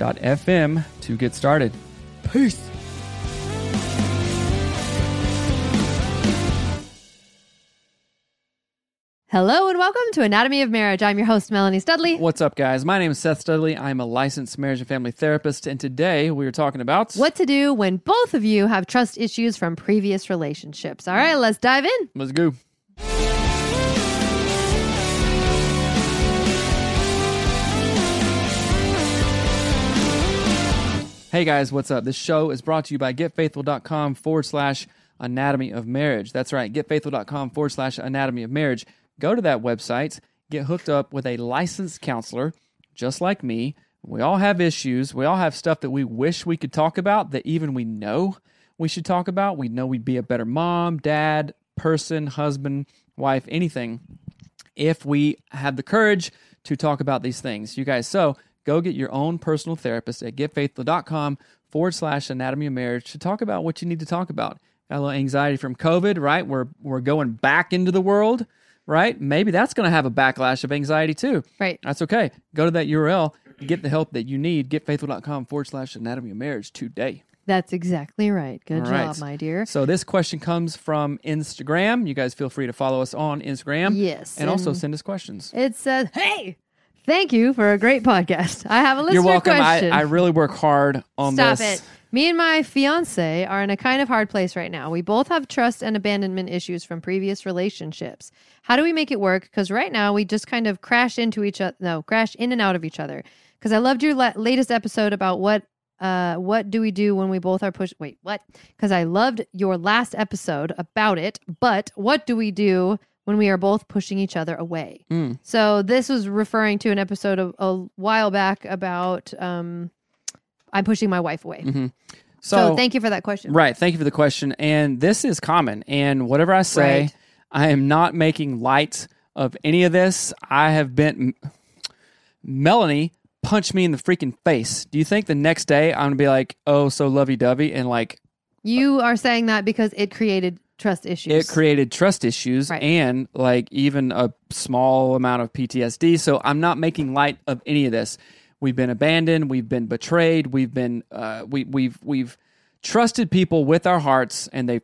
anchor.fm to get started. Peace. Hello and welcome to Anatomy of Marriage. I'm your host, Melanie Studley. What's up, guys? My name is Seth Studley. I'm a licensed marriage and family therapist, and today we are talking about What to do when both of you have trust issues from previous relationships. All right, let's dive in. Let's go. Hey guys, what's up? This show is brought to you by getfaithful.com forward slash anatomy of marriage. That's right, getfaithful.com forward slash anatomy of marriage. Go to that website, get hooked up with a licensed counselor just like me. We all have issues. We all have stuff that we wish we could talk about that even we know we should talk about. We know we'd be a better mom, dad, person, husband, wife, anything if we have the courage to talk about these things. You guys, so go get your own personal therapist at getfaithful.com forward slash anatomy of marriage to talk about what you need to talk about. Got a little anxiety from COVID, right? We're we're going back into the world, right? Maybe that's going to have a backlash of anxiety too. Right. That's okay. Go to that URL, get the help that you need. Getfaithful.com forward slash anatomy of marriage today. That's exactly right. Good All job, right. my dear. So this question comes from Instagram. You guys feel free to follow us on Instagram. Yes, And, also send us questions. It says, hey, thank you for a great podcast. I have a listener You're welcome. I, question. I really work hard on Stop this. it. Me and my fiance are in a kind of hard place right now. We both have trust and abandonment issues from previous relationships. How do we make it work? Because right now we just kind of crash into each other. No, crash in and out of each other. Because I loved your la- latest episode about what. Uh, what do we do when we both are pushed? Wait, what? Because I loved your last episode about it, but what do we do when we are both pushing each other away? Mm. So this was referring to an episode of a while back about um, I'm pushing my wife away. hmm So, So, thank you for that question. right. Thank you for the question. And this is common. And whatever I say, Right. I am not making light of any of this. I have been. Melanie punched me in the freaking face. Do you think the next day I'm gonna be like, oh, so lovey dovey, and like You are saying that because it created trust issues. it created trust issues Right. and like even a small amount of PTSD. So I'm not making light of any of this. We've been abandoned. We've been betrayed. We've been uh, we we've we've trusted people with our hearts, and they've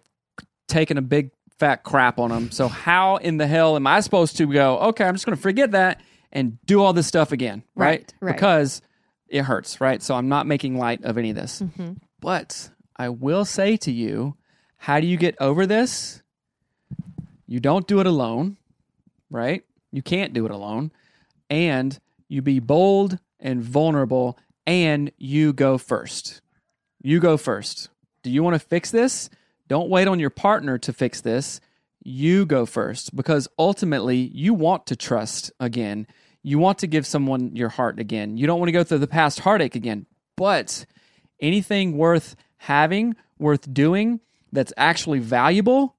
taken a big fat crap on them. So how in the hell am I supposed to go? Okay, I'm just going to forget that and do all this stuff again, right? Right, right. Because it hurts, right? So I'm not making light of any of this. Mm-hmm. But I will say to you, how do you get over this? You don't do it alone, right? You can't do it alone. And you be bold and vulnerable and you go first. You go first. Do you want to fix this? Don't wait on your partner to fix this. You go first because ultimately you want to trust again. You want to give someone your heart again. You don't want to go through the past heartache again. But anything worth having, worth doing, that's actually valuable,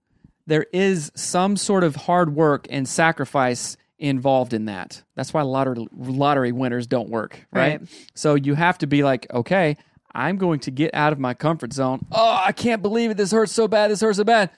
there is some sort of hard work and sacrifice involved in that. That's why lottery lottery winners don't work, right? Right. So you have to be like, okay, I'm going to get out of my comfort zone. Oh, I can't believe it. This hurts so bad. This hurts so bad.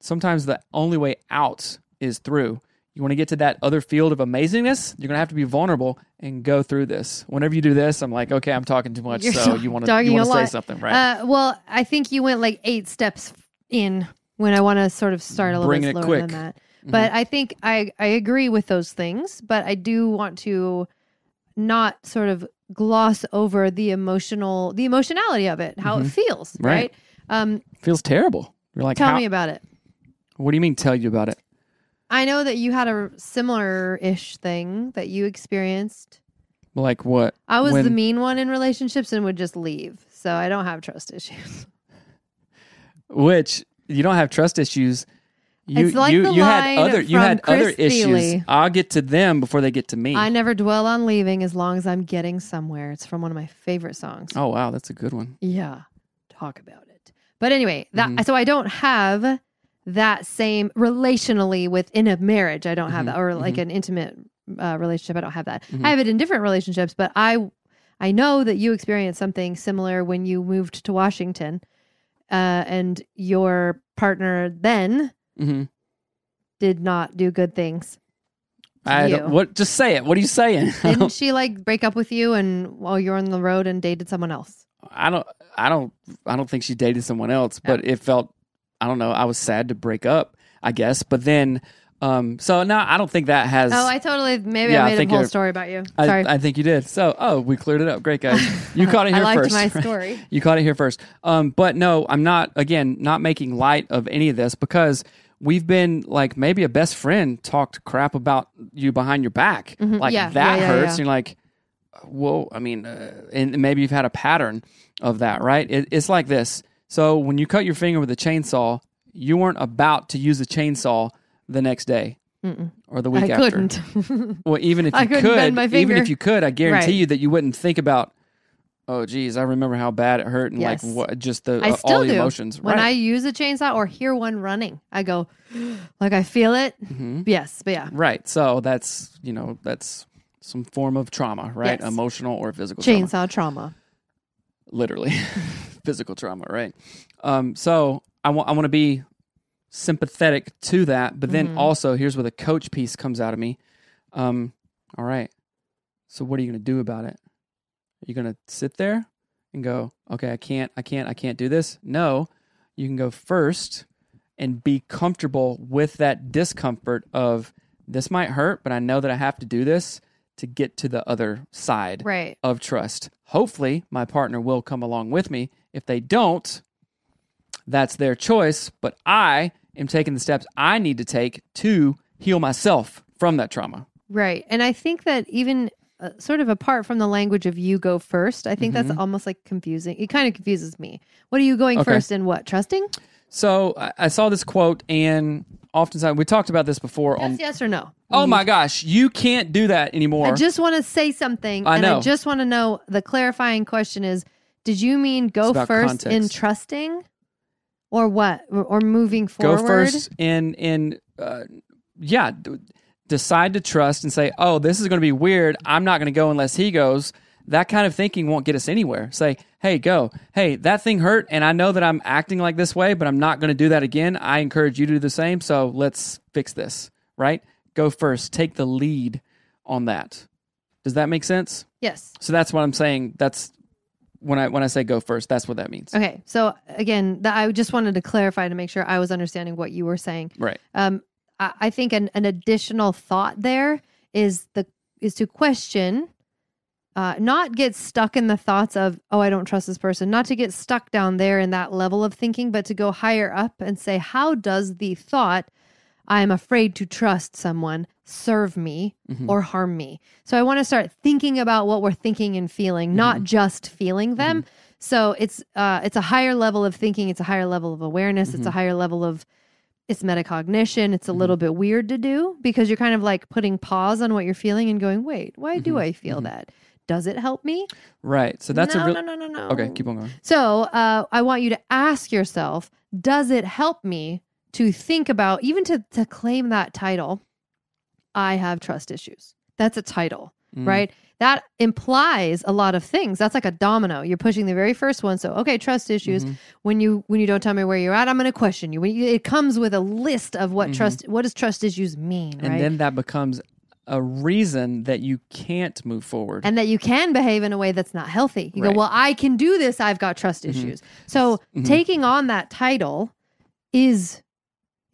Sometimes the only way out is through. You want to get to that other field of amazingness, you're going to have to be vulnerable and go through this. Whenever you do this, I'm like, okay, I'm talking too much. You're so you want to you want to say lot. something, right? Uh, well, I think you went like eight steps in when I want to sort of start a little Bringing bit it slower than that. But I think I I agree with those things, but I do want to not sort of gloss over the emotional the emotionality of it, how it feels, Mm-hmm. Right. right? Um, Feels terrible. You're like, tell how, me about it. what do you mean tell you about it? I know that you had a similar ish thing that you experienced. Like what? I was the mean one in relationships and would just leave. So I don't have trust issues. Which you don't have trust issues. You It's like you the you had other you had other issues. Thiele. I'll get to them before they get to me. I never dwell on leaving as long as I'm getting somewhere. It's from one of my favorite songs. oh wow, that's a good one. Yeah, talk about it. But anyway, that Mhm. so I don't have that same relationally within a marriage. I don't have Mhm, that, or like an intimate uh, relationship. I don't have that. Mhm. I have it in different relationships, but I I know that you experienced something similar when you moved to Washington, uh, and your partner then hmm did not do good things. I don't, what? Just say it. What are you saying? Didn't she like break up with you and while you're on the road and dated someone else? I don't. I don't. I don't think she dated someone else, but it felt. I don't know. I was sad to break up. I guess, but then. Um. So now I don't think that has. Oh, I totally maybe Yeah, I I made think a whole story about you. I, Sorry. I think you did. So, oh, we cleared it up. Great, guys. You caught it I here liked first. my right? story. You caught it here first. Um, but no, I'm not. Again, not making light of any of this because we've been like maybe a best friend talked crap about you behind your back. Mhm. Like Yeah, that yeah, hurts. And you're like, whoa. I mean, uh, and maybe you've had a pattern of that, right? It, it's like this. So when you cut your finger with a chainsaw, you weren't about to use a chainsaw the next day Mm-mm. or the week after. I after. couldn't. Well, even if I you could, bend my even if you could, I guarantee Right. you that you wouldn't think about. Oh, geez, I remember how bad it hurt and Yes. like what just the I uh, still all the do. emotions. when right. I use a chainsaw or hear one running, I go like I feel it. Mhm. Yes, but yeah, Right. So that's you know that's some form of trauma, right? Yes. Emotional or physical trauma. chainsaw trauma. Literally, physical trauma, right? Um. So I want I want to be sympathetic to that, but then Mhm. also here's where the coach piece comes out of me. Um. All right. So what are you going to do about it? Are you going to sit there and go, okay, I can't, I can't, I can't do this? No, you can go first and be comfortable with that discomfort of this might hurt, but I know that I have to do this to get to the other side Right. of trust. Hopefully, my partner will come along with me. If they don't, that's their choice, but I am taking the steps I need to take to heal myself from that trauma. Right. And I think that even uh, sort of apart from the language of you go first, I think that's almost like confusing. It kind of confuses me. What are you going Okay. first in what? Trusting? So I, I saw this quote, and oftentimes we talked about this before. Yes, on, yes or no? oh You- my gosh, you can't do that anymore. I just want to say something. I and I know. just want to know the clarifying question is did you mean go first in trusting or what? Or, or moving Go forward? first in in uh, yeah. d- decide to trust and say, "Oh, this is going to be weird. I'm not going to go unless he goes." That kind of thinking won't get us anywhere. Say, "Hey, go. Hey, that thing hurt, and I know that I'm acting like this way, but I'm not going to do that again. I encourage you to do the same. So let's fix this." Right? Go first. Take the lead on that. Does that make sense? Yes. So that's what I'm saying. That's when I when I say go first. That's what that means. Okay. So again, that I just wanted to clarify to make sure I was understanding what you were saying. Right. Um, I, I think an, an additional thought there is the is to question, uh, not get stuck in the thoughts of oh I don't trust this person, not to get stuck down there in that level of thinking, but to go higher up and say how does the thought I am afraid to trust someone serve me Mhm. or harm me. So I want to start thinking about what we're thinking and feeling, not just feeling them. So it's uh it's a higher level of thinking, it's a higher level of awareness, it's a higher level of it's metacognition. It's a little bit weird to do because you're kind of like putting pause on what you're feeling and going, "Wait, why do I feel that? Does it help me?" Right. So that's no, a real. no, no, no, no. Okay, keep on going. So uh, I want you to ask yourself, does it help me to think about, even to, to claim that title, I have trust issues? That's a title, Mm. right? that implies a lot of things. That's like a domino. You're pushing the very first one. So, okay, trust issues. Mm-hmm. When you when you don't tell me where you're at, I'm going to question you. You. It comes with a list of what trust what does trust issues mean, Mm-hmm. and right? then that becomes a reason that you can't move forward. and that you can behave in a way that's not healthy. You Right. Mm-hmm. go, well, I can do this. I've got trust issues. So taking on that title is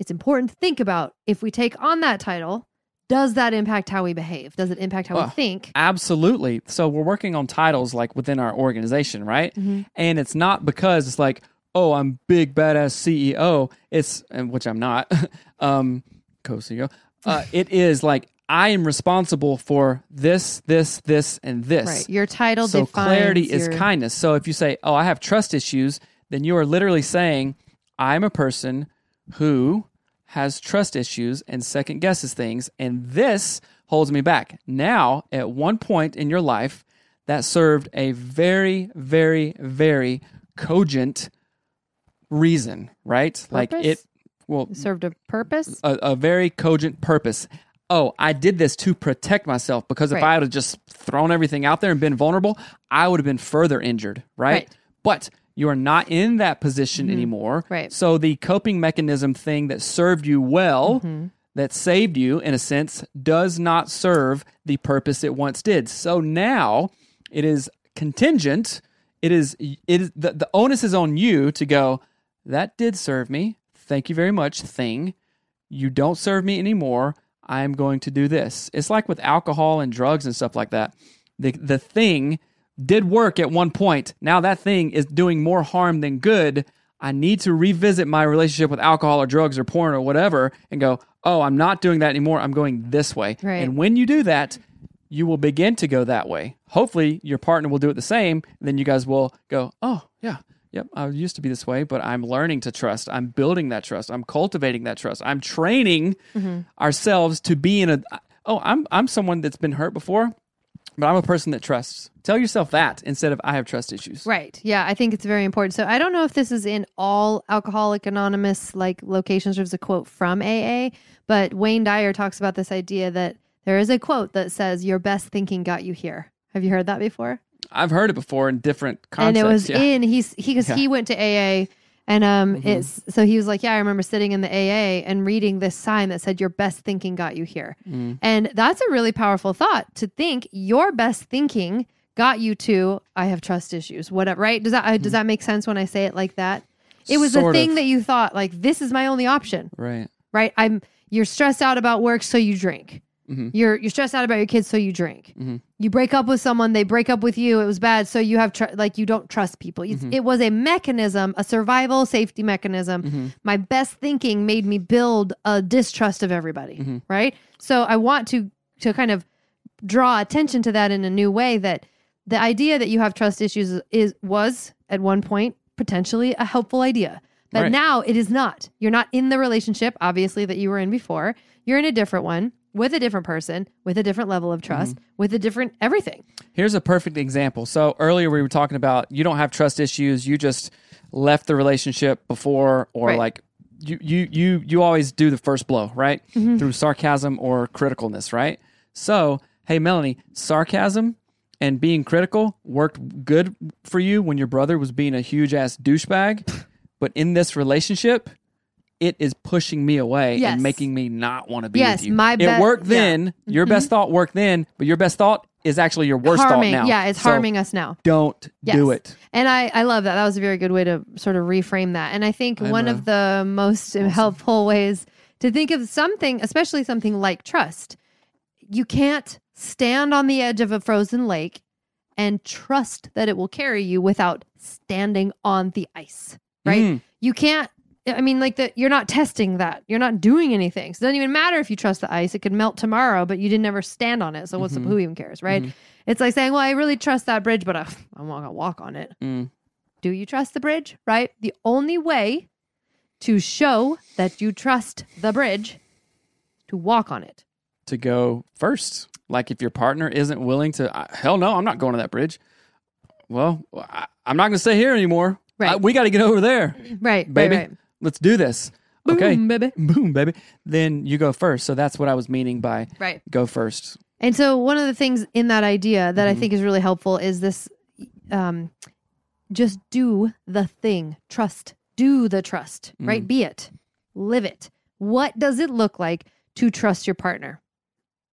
it's important to think about if we take on that title, does that impact how we behave? Does it impact how Well, we think? Absolutely. So we're working on titles like within our organization, right? Mm-hmm. And it's not because it's like, oh, I'm big badass CEO. It's and which I'm not, um, co-CEO. Uh, it is like I am responsible for this, this, this, and this. Right. Your title so defines clarity is kindness. So if you say, "Oh, I have trust issues," then you are literally saying, "I'm a person who has trust issues and second guesses things, and this holds me back." Now, at one point in your life, that served a very, very, very cogent reason, right? Like it. Well, served a purpose. a, a very cogent purpose. Oh, I did this to protect myself because if Right. I had just thrown everything out there and been vulnerable, I would have been further injured, right? Right. But you are not in that position anymore. Right. So the coping mechanism thing that served you well, Mm-hmm. that saved you in a sense, does not serve the purpose it once did. So now it is contingent. It is it is the, the onus is on you to go, that did serve me. Thank you very much, thing. You don't serve me anymore. I'm going to do this. It's like with alcohol and drugs and stuff like that. The the thing did work at one point. Now that thing is doing more harm than good. I need to revisit my relationship with alcohol or drugs or porn or whatever and go, "Oh, I'm not doing that anymore. I'm going this way." Right. And when you do that, you will begin to go that way. Hopefully, your partner will do it the same. And then you guys will go, "Oh, yeah, Yep, I used to be this way, but I'm learning to trust. I'm building that trust. I'm cultivating that trust. I'm training mm-hmm. ourselves to be in a Oh, I'm I'm someone that's been hurt before, but I'm a person that trusts. Tell yourself that instead of I have trust issues. Right. Yeah, I think it's very important. So I don't know if this is in all Alcoholic Anonymous like locations. There's a quote from AA, but Wayne Dyer talks about this idea that there is a quote that says, "Your best thinking got you here." Have you heard that before? I've heard it before in different contexts. and it was yeah. in he's he because Yeah. he went to AA and um Mm-hmm. it's so he was like yeah I remember sitting in the AA and reading this sign that said your best thinking got you here Mm. and that's a really powerful thought to think your best thinking got you to I have trust issues whatever right does that uh, does that make sense when I say it like that it was the Mm. Sort thing of. that you thought like this is my only option right. right I'm you're stressed out about work so you drink Mhm. you're you're stressed out about your kids so you drink Mhm. you break up with someone they break up with you it was bad so you have tr- like you don't trust people Mm-hmm. it was a mechanism a survival safety mechanism Mm-hmm. my best thinking made me build a distrust of everybody Mm-hmm. right so i want to to kind of draw attention to that in a new way that the idea that you have trust issues is, is was at one point potentially a helpful idea but Right. now it is not you're not in the relationship obviously that you were in before you're in a different one with a different person with a different level of trust Mm-hmm. with a different everything Here's a perfect example. So earlier we were talking about you don't have trust issues. You just left the relationship before, or Right. like you you you you always do the first blow, right? Mm-hmm. Through sarcasm or criticalness, right? So hey, Melanie, sarcasm and being critical worked good for you when your brother was being a huge ass douchebag, but in this relationship. It is pushing me away Yes. and making me not want to be Yes, with you. my it be- worked yeah. then. Your best thought worked then, but your best thought is actually your worst harming thought now. yeah it's So- harming us now don't Yes. do it. And I, I love that. That was a very good way to sort of reframe that. And I think I'm, one uh, of the most helpful ways to think of something, especially something like trust, you can't stand on the edge of a frozen lake and trust that it will carry you without standing on the ice, right? Mm. You can't. I mean, like that. You're not testing that. You're not doing anything. So it doesn't even matter if you trust the ice; it could melt tomorrow, but you didn't ever stand on it. So what's the, who even cares, right? It's like saying, "Well, I really trust that bridge, but uh, I'm not gonna walk on it." Mm. Do you trust the bridge? Right? The only way to show that you trust the bridge to walk on it. To go first. Like if your partner isn't willing to, uh, hell no, I'm not going to that bridge. Well, I, I'm not going to stay here anymore. Right. I- we got to get over there, Right, baby. right, right. Let's do this. okay. Boom, baby. Boom, baby. Then you go first. So that's what I was meaning by Right. go first. And so one of the things in that idea that Mm-hmm. I think is really helpful is this um just do the thing. Trust. Do the trust, Mm. right? Be it. Live it. What does it look like to trust your partner?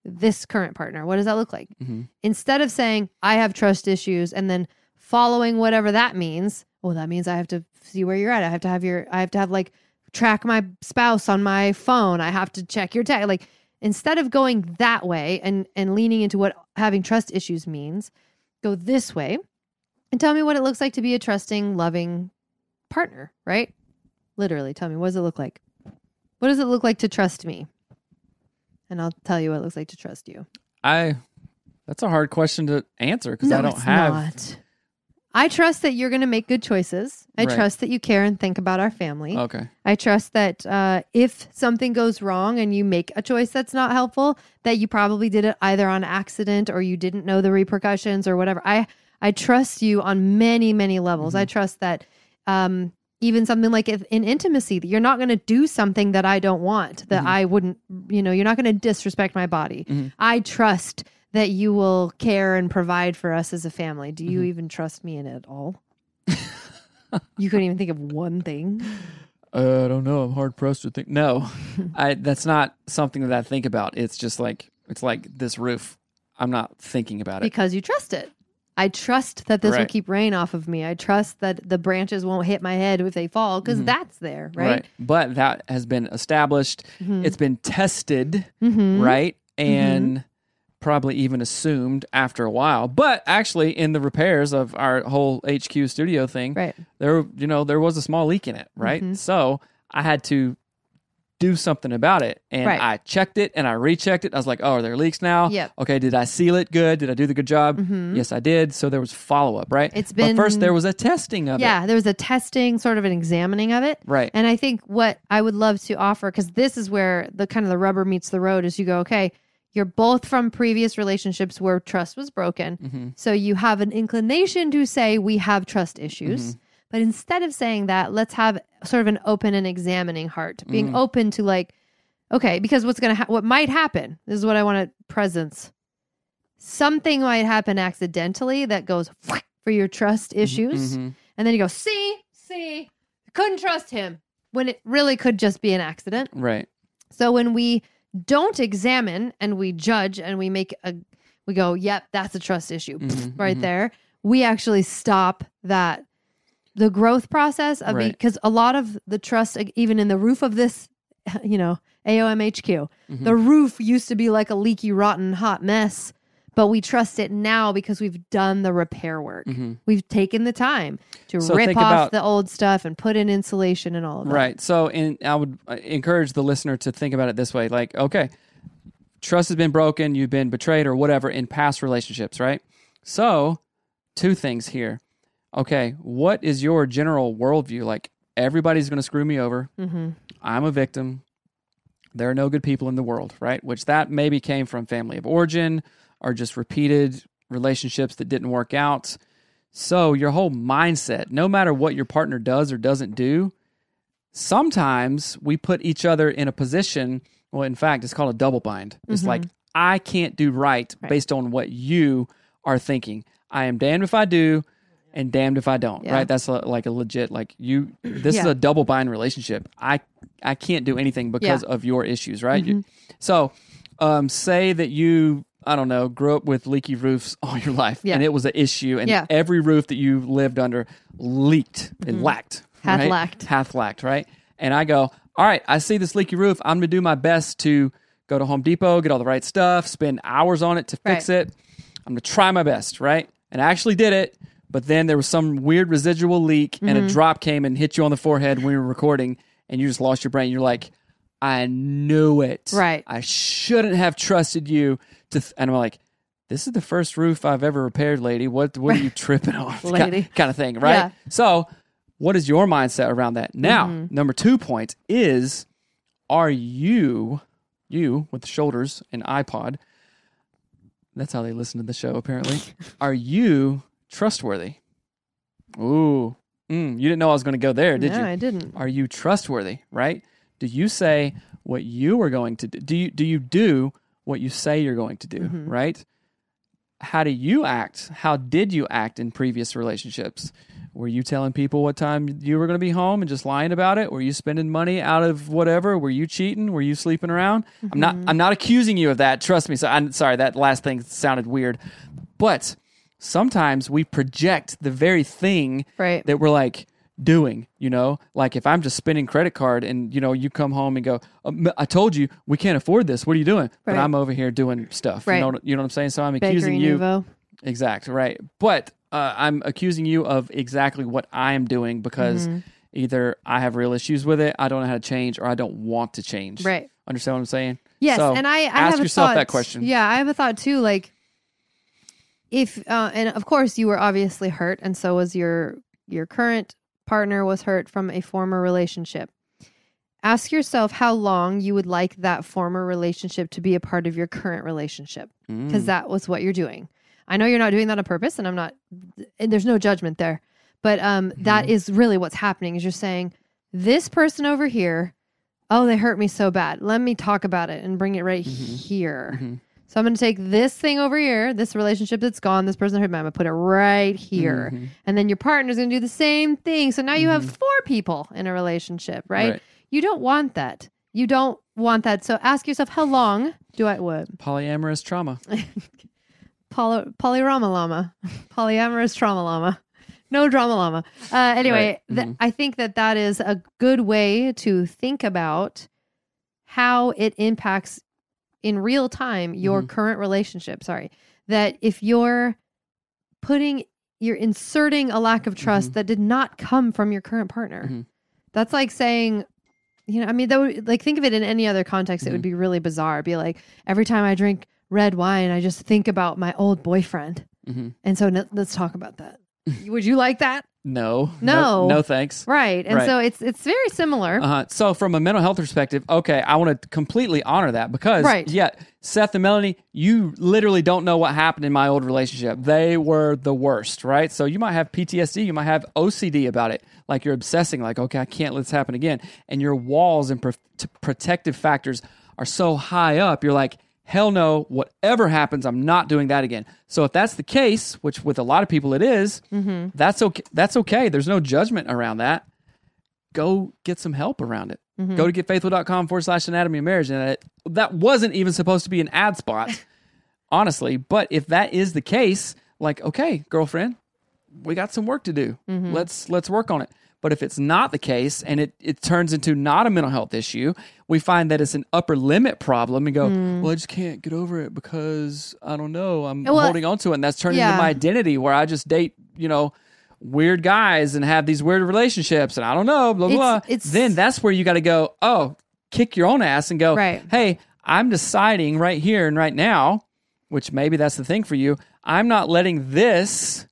This current partner. What does that look like? Mhm. Instead of saying I have trust issues and then following whatever that means, well that means I have to see where you're at. I have to have your I have to have like track my spouse on my phone. I have to check your tag like instead of going that way and and leaning into what having trust issues means, go this way and tell me what it looks like to be a trusting, loving partner, right? Literally, tell me what does it look like? What does it look like to trust me? And I'll tell you what it looks like to trust you. I that's a hard question to answer because no, I don't have not. I trust that you're going to make good choices. I Right. trust that you care and think about our family. Okay. I trust that uh, if something goes wrong and you make a choice that's not helpful, that you probably did it either on accident or you didn't know the repercussions or whatever. I I trust you on many many levels. I trust that um, even something like if, in intimacy that you're not going to do something that I don't want, that I wouldn't. You know, you're not going to disrespect my body. Mhm. I trust that you will care and provide for us as a family. Do you even trust me in it all? you couldn't even think of one thing. Uh, I don't know. I'm hard pressed to think. No, I. That's not something that I think about. It's just like it's like this roof. I'm not thinking about it. because you trust it. I trust that this will keep rain off of me. I trust that the branches won't hit my head if they fall because that's there, right? But that has been established. Mhm. It's been tested, Mhm. right? And probably even assumed after a while. But actually, in the repairs of our whole HQ studio thing, Right. there you know there was a small leak in it right Mhm. so i had to do something about it and Right. i checked it and i rechecked it i was like oh are there leaks now Yep. okay did i seal it good did i do the good job Mhm. yes i did so there was follow-up right It's but first there was a testing of it Yeah, there was a testing, sort of an examining of it. right And I think what I would love to offer, because this is where the kind of the rubber meets the road, is you go, okay, you're both from previous relationships where trust was broken. hmm So you have an inclination to say we have trust issues. But instead of saying that, let's have sort of an open and examining heart, being Mhm. open to like, okay, because what's going to, ha- what might happen, this is what I want to presence. Something might happen accidentally that goes for your trust issues. Mhm. And then you go, see, see, couldn't trust him when it really could just be an accident. right So when we don't examine and we judge and we make a, we go, yep, that's a trust issue Mhm, right mhm. there. We actually stop that, the growth process of Right. because a lot of the trust, even in the roof of this, you know, AOMHQ, Mhm. the roof used to be like a leaky, rotten, hot mess. But we trust it now because we've done the repair work. Mhm. We've taken the time to So rip off about- the old stuff and put in insulation and all of that. Right. So, and I would uh, encourage the listener to think about it this way: like, okay, trust has been broken, you've been betrayed, or whatever in past relationships, right? So, two things here. Okay, what is your general worldview? Like, everybody's going to screw me over. hmm I'm a victim. There are no good people in the world, right? Which that maybe came from family of origin or just repeated relationships that didn't work out. So your whole mindset, no matter what your partner does or doesn't do, sometimes we put each other in a position. Well, in fact, it's called a double bind. It's Mhm. like I can't do right, Right. based on what you are thinking. I am damned if I do, and damned if I don't. Yeah. Right? That's a, like a legit like you. This is a double bind relationship. I I can't do anything because of your issues. Right? Mm-hmm. So, um, say that you. I don't know, grew up with leaky roofs all your life, Yeah. and it was an issue, and Yeah. every roof that you lived under leaked, lacked, Mm-hmm. Hath right? lacked. hath lacked, right? And I go, all right, I see this leaky roof. I'm going to do my best to go to Home Depot, get all the right stuff, spend hours on it to fix Right. it. I'm going to try my best, right? And I actually did it, but then there was some weird residual leak and Mm-hmm. a drop came and hit you on the forehead when we were recording and you just lost your brain. You're like, I knew it. Right. I shouldn't have trusted you to, th-. and I'm like, this is the first roof I've ever repaired, lady. What what are you tripping on? Lady. Kind, kind of thing, right? Yeah. So, what is your mindset around that? Now, Mm-hmm. number two point is are you, you with the shoulders and iPod, that's how they listen to the show apparently, are you trustworthy? Ooh, mm, you didn't know I was going to go there, did no, you? I didn't. Are you trustworthy, right? Do you say what you are going to do? Do you, do you do what you say you're going to do, Mhm. right? How do you act? How did you act in previous relationships? Were you telling people what time you were going to be home and just lying about it? Were you spending money out of whatever? Were you cheating? Were you sleeping around? I'm not I'm not accusing you of that. Trust me. So I'm sorry that last thing sounded weird. But sometimes we project the very thing Right. that we're like doing you know like if i'm just spending credit card and you know you come home and go "Um, i told you we can't afford this what are you doing but i'm over here doing stuff Right. you know what- you know what i'm saying so i'm Bakery accusing you Nouveau. exact right but uh, i'm accusing you of exactly what i'm doing because Mhm. either i have real issues with it i don't know how to change or i don't want to change Right. understand what i'm saying Yes, So, and I, I ask have a yourself thought, that question. Yeah, I have a thought too. Like, if uh, and of course you were obviously hurt, and so was your your current partner was hurt from a former relationship. Ask yourself how long you would like that former relationship to be a part of your current relationship, because Mm. that was what you're doing. I know you're not doing that on purpose, and I'm not. And there's no judgment there, but um, that Mm-hmm. is really what's happening. Is you're saying this person over here oh, they hurt me so bad. Let me talk about it and bring it right Mhm. here. Mhm. So I'm going to take this thing over here, this relationship that's gone, this person hurt me. I'm going to put it right here. Mhm. And then your partner's going to do the same thing. So now you have Mhm. four people in a relationship, right? Right. You don't want that. You don't want that. So ask yourself, how long do I what? polyamorous trauma Poly, polyrama llama, polyamorous trauma llama, no drama llama. Uh, anyway, Right. th- Mhm. I think that that is a good way to think about how it impacts in real time your Mhm. current relationship. Sorry, that if you're putting, you're inserting a lack of trust Mhm. that did not come from your current partner. Mhm. That's like saying. You know, I mean, that would like think of it in any other context. It would Mhm. be really bizarre. Be like every time I drink red wine, I just think about my old boyfriend. Mhm. And so n- let's talk about that. Would you like that? no No. no thanks Right. And Right. so it's it's very similar. Uh-huh. So from a mental health perspective, okay, I want to completely honor that because Right. yeah, Seth and Melanie, you literally don't know what happened in my old relationship. They were the worst, right? So you might have PTSD, you might have OCD about it. Like you're obsessing like, okay, I can't let this happen again. And your walls and pro- t- protective factors are so high up, you're like, hell no, whatever happens, I'm not doing that again. So if that's the case, which with a lot of people it is, Mm-hmm. that's okay. That's okay. There's no judgment around that. Go get some help around it. Mhm. Go to getfaithful.com forward slash anatomy of marriage. And that, that wasn't even supposed to be an ad spot, honestly. But if that is the case, like, okay, girlfriend, we got some work to do. Mhm. Let's let's work on it. But if it's not the case and it, it turns into not a mental health issue, we find that it's an upper limit problem and go, Mm. well, I just can't get over it because I don't know. I'm Well, holding on to it. And that's turning yeah. into my identity where I just date, you know, weird guys and have these weird relationships and I don't know, blah, blah, It's- blah. it's- then that's where you got to go, oh, kick your own ass and go, Right. hey, I'm deciding right here and right now, which maybe that's the thing for you. I'm not letting this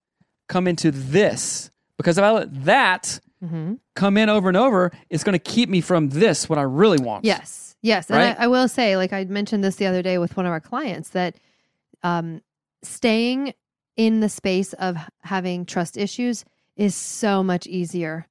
come into this because if I let that Mm-hmm. come in over and over, it's going to keep me from this, what I really want. Yes. Yes. Right? And I, I will say, like I mentioned this the other day with one of our clients, that um, staying in the space of having trust issues is so much easier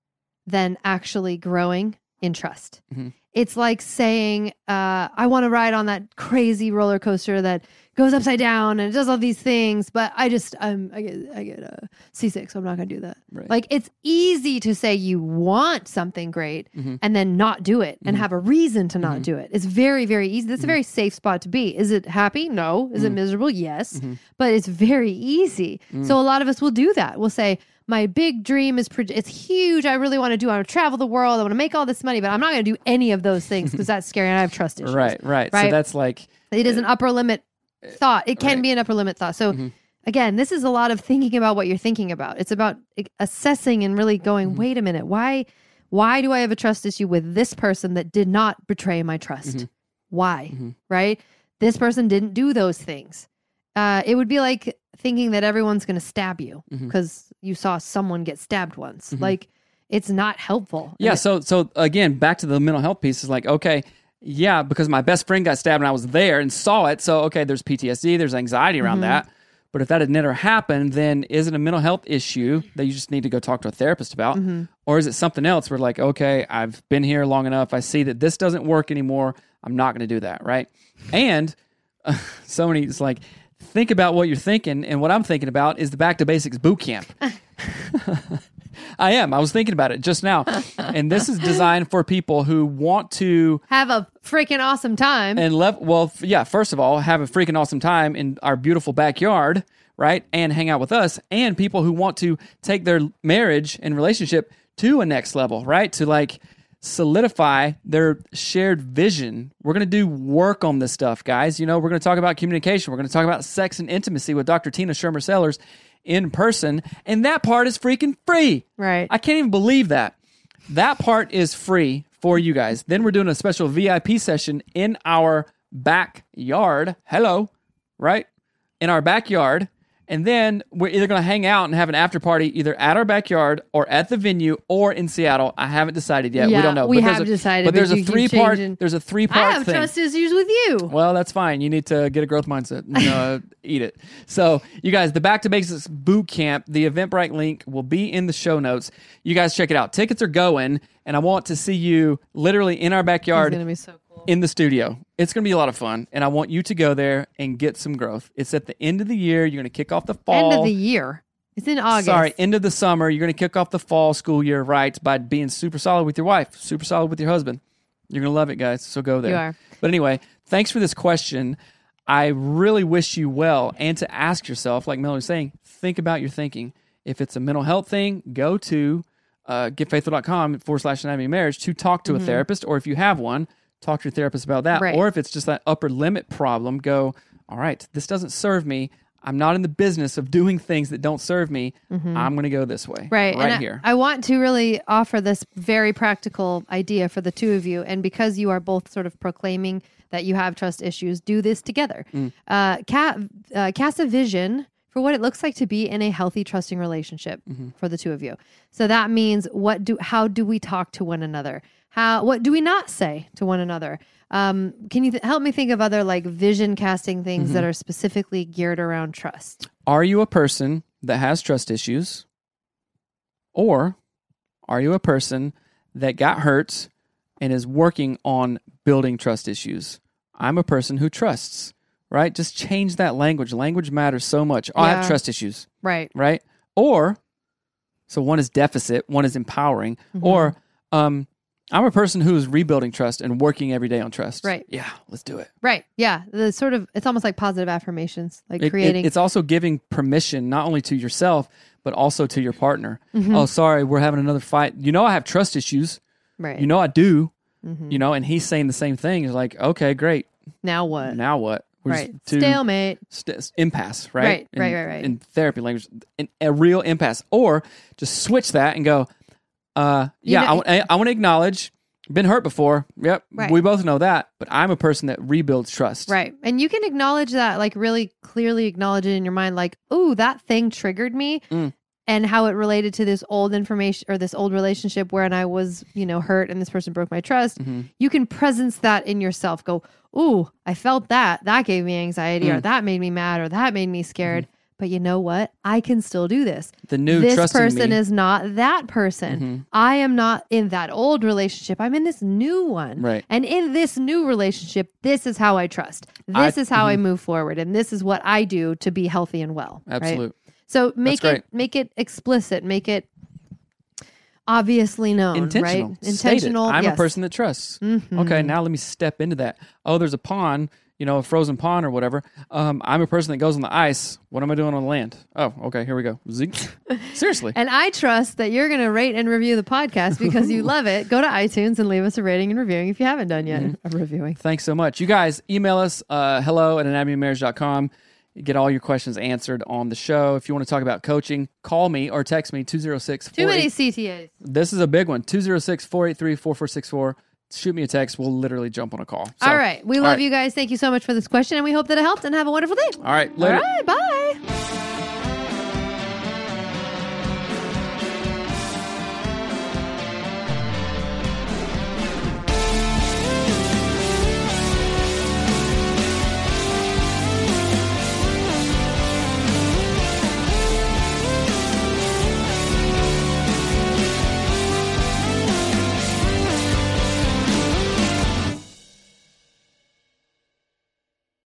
than actually growing in trust. Mhm. It's like saying, uh, I want to ride on that crazy roller coaster that goes upside down and it does all these things, but I just, um, I get, I get uh, seasick, so I'm not to do that. Right. Like it's easy to say you want something great Mhm. and then not do it and Mhm. have a reason to not Mhm. do it. It's very, very easy. That's a Mhm. very safe spot to be. Is it happy? No. Is it Mhm. miserable? Yes. Mhm. But it's very easy. Mm. So a lot of us will do that. We'll say, my big dream is pro- it's huge. I really want to do. I want to travel the world. I want to make all this money, but I'm not going to do any of those things because that's scary and I have trust issues. Right, right. So Right. that's like, It is an upper limit thought. It can Right. be an upper limit thought. So Mhm. again, this is a lot of thinking about what you're thinking about. It's about assessing and really going, Mhm. wait a minute, why why do I have a trust issue with this person that did not betray my trust? Mhm. Why? Mhm. Right? This person didn't do those things. Uh, it would be like thinking that everyone's going to stab you because you saw someone get stabbed once. Mhm. Like it's not helpful. Yeah. it- So, so again, back to the mental health piece is like, okay, yeah, because my best friend got stabbed and I was there and saw it. So, okay, there's PTSD, there's anxiety around Mhm. that. But if that had never happened, then is it a mental health issue that you just need to go talk to a therapist about? Mhm. Or is it something else where, like, okay, I've been here long enough. I see that this doesn't work anymore. I'm not going to do that. Right. And so many. It's like think about what you're thinking, and what I'm thinking about is the Back to Basics boot camp. I am. I was thinking about it just now, and this is designed for people who want to Have a freaking awesome time. and lev- well, yeah. First of all, have a freaking awesome time in our beautiful backyard, right? And hang out with us, and people who want to take their marriage and relationship to a next level, right? To like solidify their shared vision. We're going to do work on this stuff, guys. You know, we're going to talk about communication. We're going to talk about sex and intimacy with Dr. Tina Schermer Sellers in person, and that part is freaking free. right. I can't even believe that. That part is free for you guys. Then we're doing a special VIP session in our backyard. Hello, right? In our backyard. And then we're either going to hang out and have an after party either at our backyard or at the venue or in Seattle. I haven't decided yet. we don't know. we have a, decided, But but there's a three part. There's a three I part have thing. trust issues with you. Well, that's fine. You need to get a growth mindset and uh, eat it. So, you guys, the Back to Basics boot camp, the Eventbrite link will be in the show notes. You guys check it out. Tickets are going, and I want to see you literally in our It's backyard gonna be so cool. In the studio. It's going to be a lot of fun, and I want you to go there and get some growth. It's at the end of the year. You're going to kick off the fall. End of the year. It's in August. Sorry, end of the summer. You're going to kick off the fall school year right by being super solid with your wife, super solid with your husband. You're going to love it, guys. So go there. You are. But anyway, thanks for this question. I really wish you well and to ask yourself, like Melanie was saying, think about your thinking. If it's a mental health thing, go to uh, getfaithful.com forward slash anatomy marriage to talk to a therapist. Or if you have one, talk to your therapist about that. Mm-hmm. Right. Or if it's just that upper limit problem, go, all right, this doesn't serve me. I'm not in the business of doing things that don't serve me. I'm going to go this way. Mm-hmm. Right. Right and I- here. I, want to really offer this very practical idea for the two of you. And because you are both sort of proclaiming that you have trust issues, do this together. Mm. Uh, uh, cast a vision for what it looks like to be in a healthy, trusting relationship Mm-hmm. for the two of you. So that means what do how do we talk to one another? How what do we not say to one another? Um, can you th- help me think of other like vision casting things Mm-hmm. that are specifically geared around trust? Are you a person that has trust issues? Or are you a person that got hurt and is working on building trust issues? I'm a person who trusts, right? Just change that language. Language matters so much. Oh, I have trust issues, Right. right? Or, so one is deficit, one is empowering, or um, I'm a person who is rebuilding trust and working every day on trust. Right. Yeah, let's do it. Right. Yeah. The sort of it's almost like positive affirmations, like It- it- creating. it's also giving permission not only to yourself but also to your partner. Mm-hmm. Oh, sorry, we're having another fight. You know, I have trust issues. right. You know, I do. Mhm. You know, and he's saying the same thing. He's like, okay, great. now what? Now what? We're right. Stalemate. st- impasse, right? Right, In- right, right, right. In therapy language, in, a real impasse, or just switch that and go, uh, You yeah, know- I, want to acknowledge, been hurt before. Yep, Right. we both know that. But I'm a person that rebuilds trust. Right. And you can acknowledge that, like really clearly acknowledge it in your mind, like, oh, that thing triggered me. Mm. And how it related to this old information or this old relationship where I was, you know, hurt and this person broke my trust. Mhm. You can presence that in yourself. Go, ooh, I felt that. That gave me anxiety or Mm. that made me mad or that made me scared. But you know what? I can still do this. The new this person me. is not that person. Mhm. I am not in that old relationship. I'm in this new one. Right. And in this new relationship, this is how I trust. This I- is how I move forward. And this is what I do to be healthy and well. right? So make it make it explicit, make it obviously known. intentional. Right? Intentional. I'm yes. a person that trusts. Mhm. Okay, now let me step into that. Oh, there's a pond, you know, a frozen pond or whatever. Um, I'm a person that goes on the ice. What am I doing on the land? Oh, okay, here we go. Seriously. And I trust that you're going to rate and review the podcast because you love it. Go to iTunes and leave us a rating and reviewing if you haven't done yet. Mm-hmm. A reviewing. Thanks so much. You guys, email us uh, hello at anatomyofmarriage.com. Get all your questions answered on the show. If you want to talk about coaching, call me or text me 206 Too many CTAs. This is a big one 206 483 4464. Shoot me a text. We'll literally jump on a call. So, All right. We love right. you guys. Thank you so much for this question. And we hope that it helped and have a wonderful day. All right. Later. All right. Bye.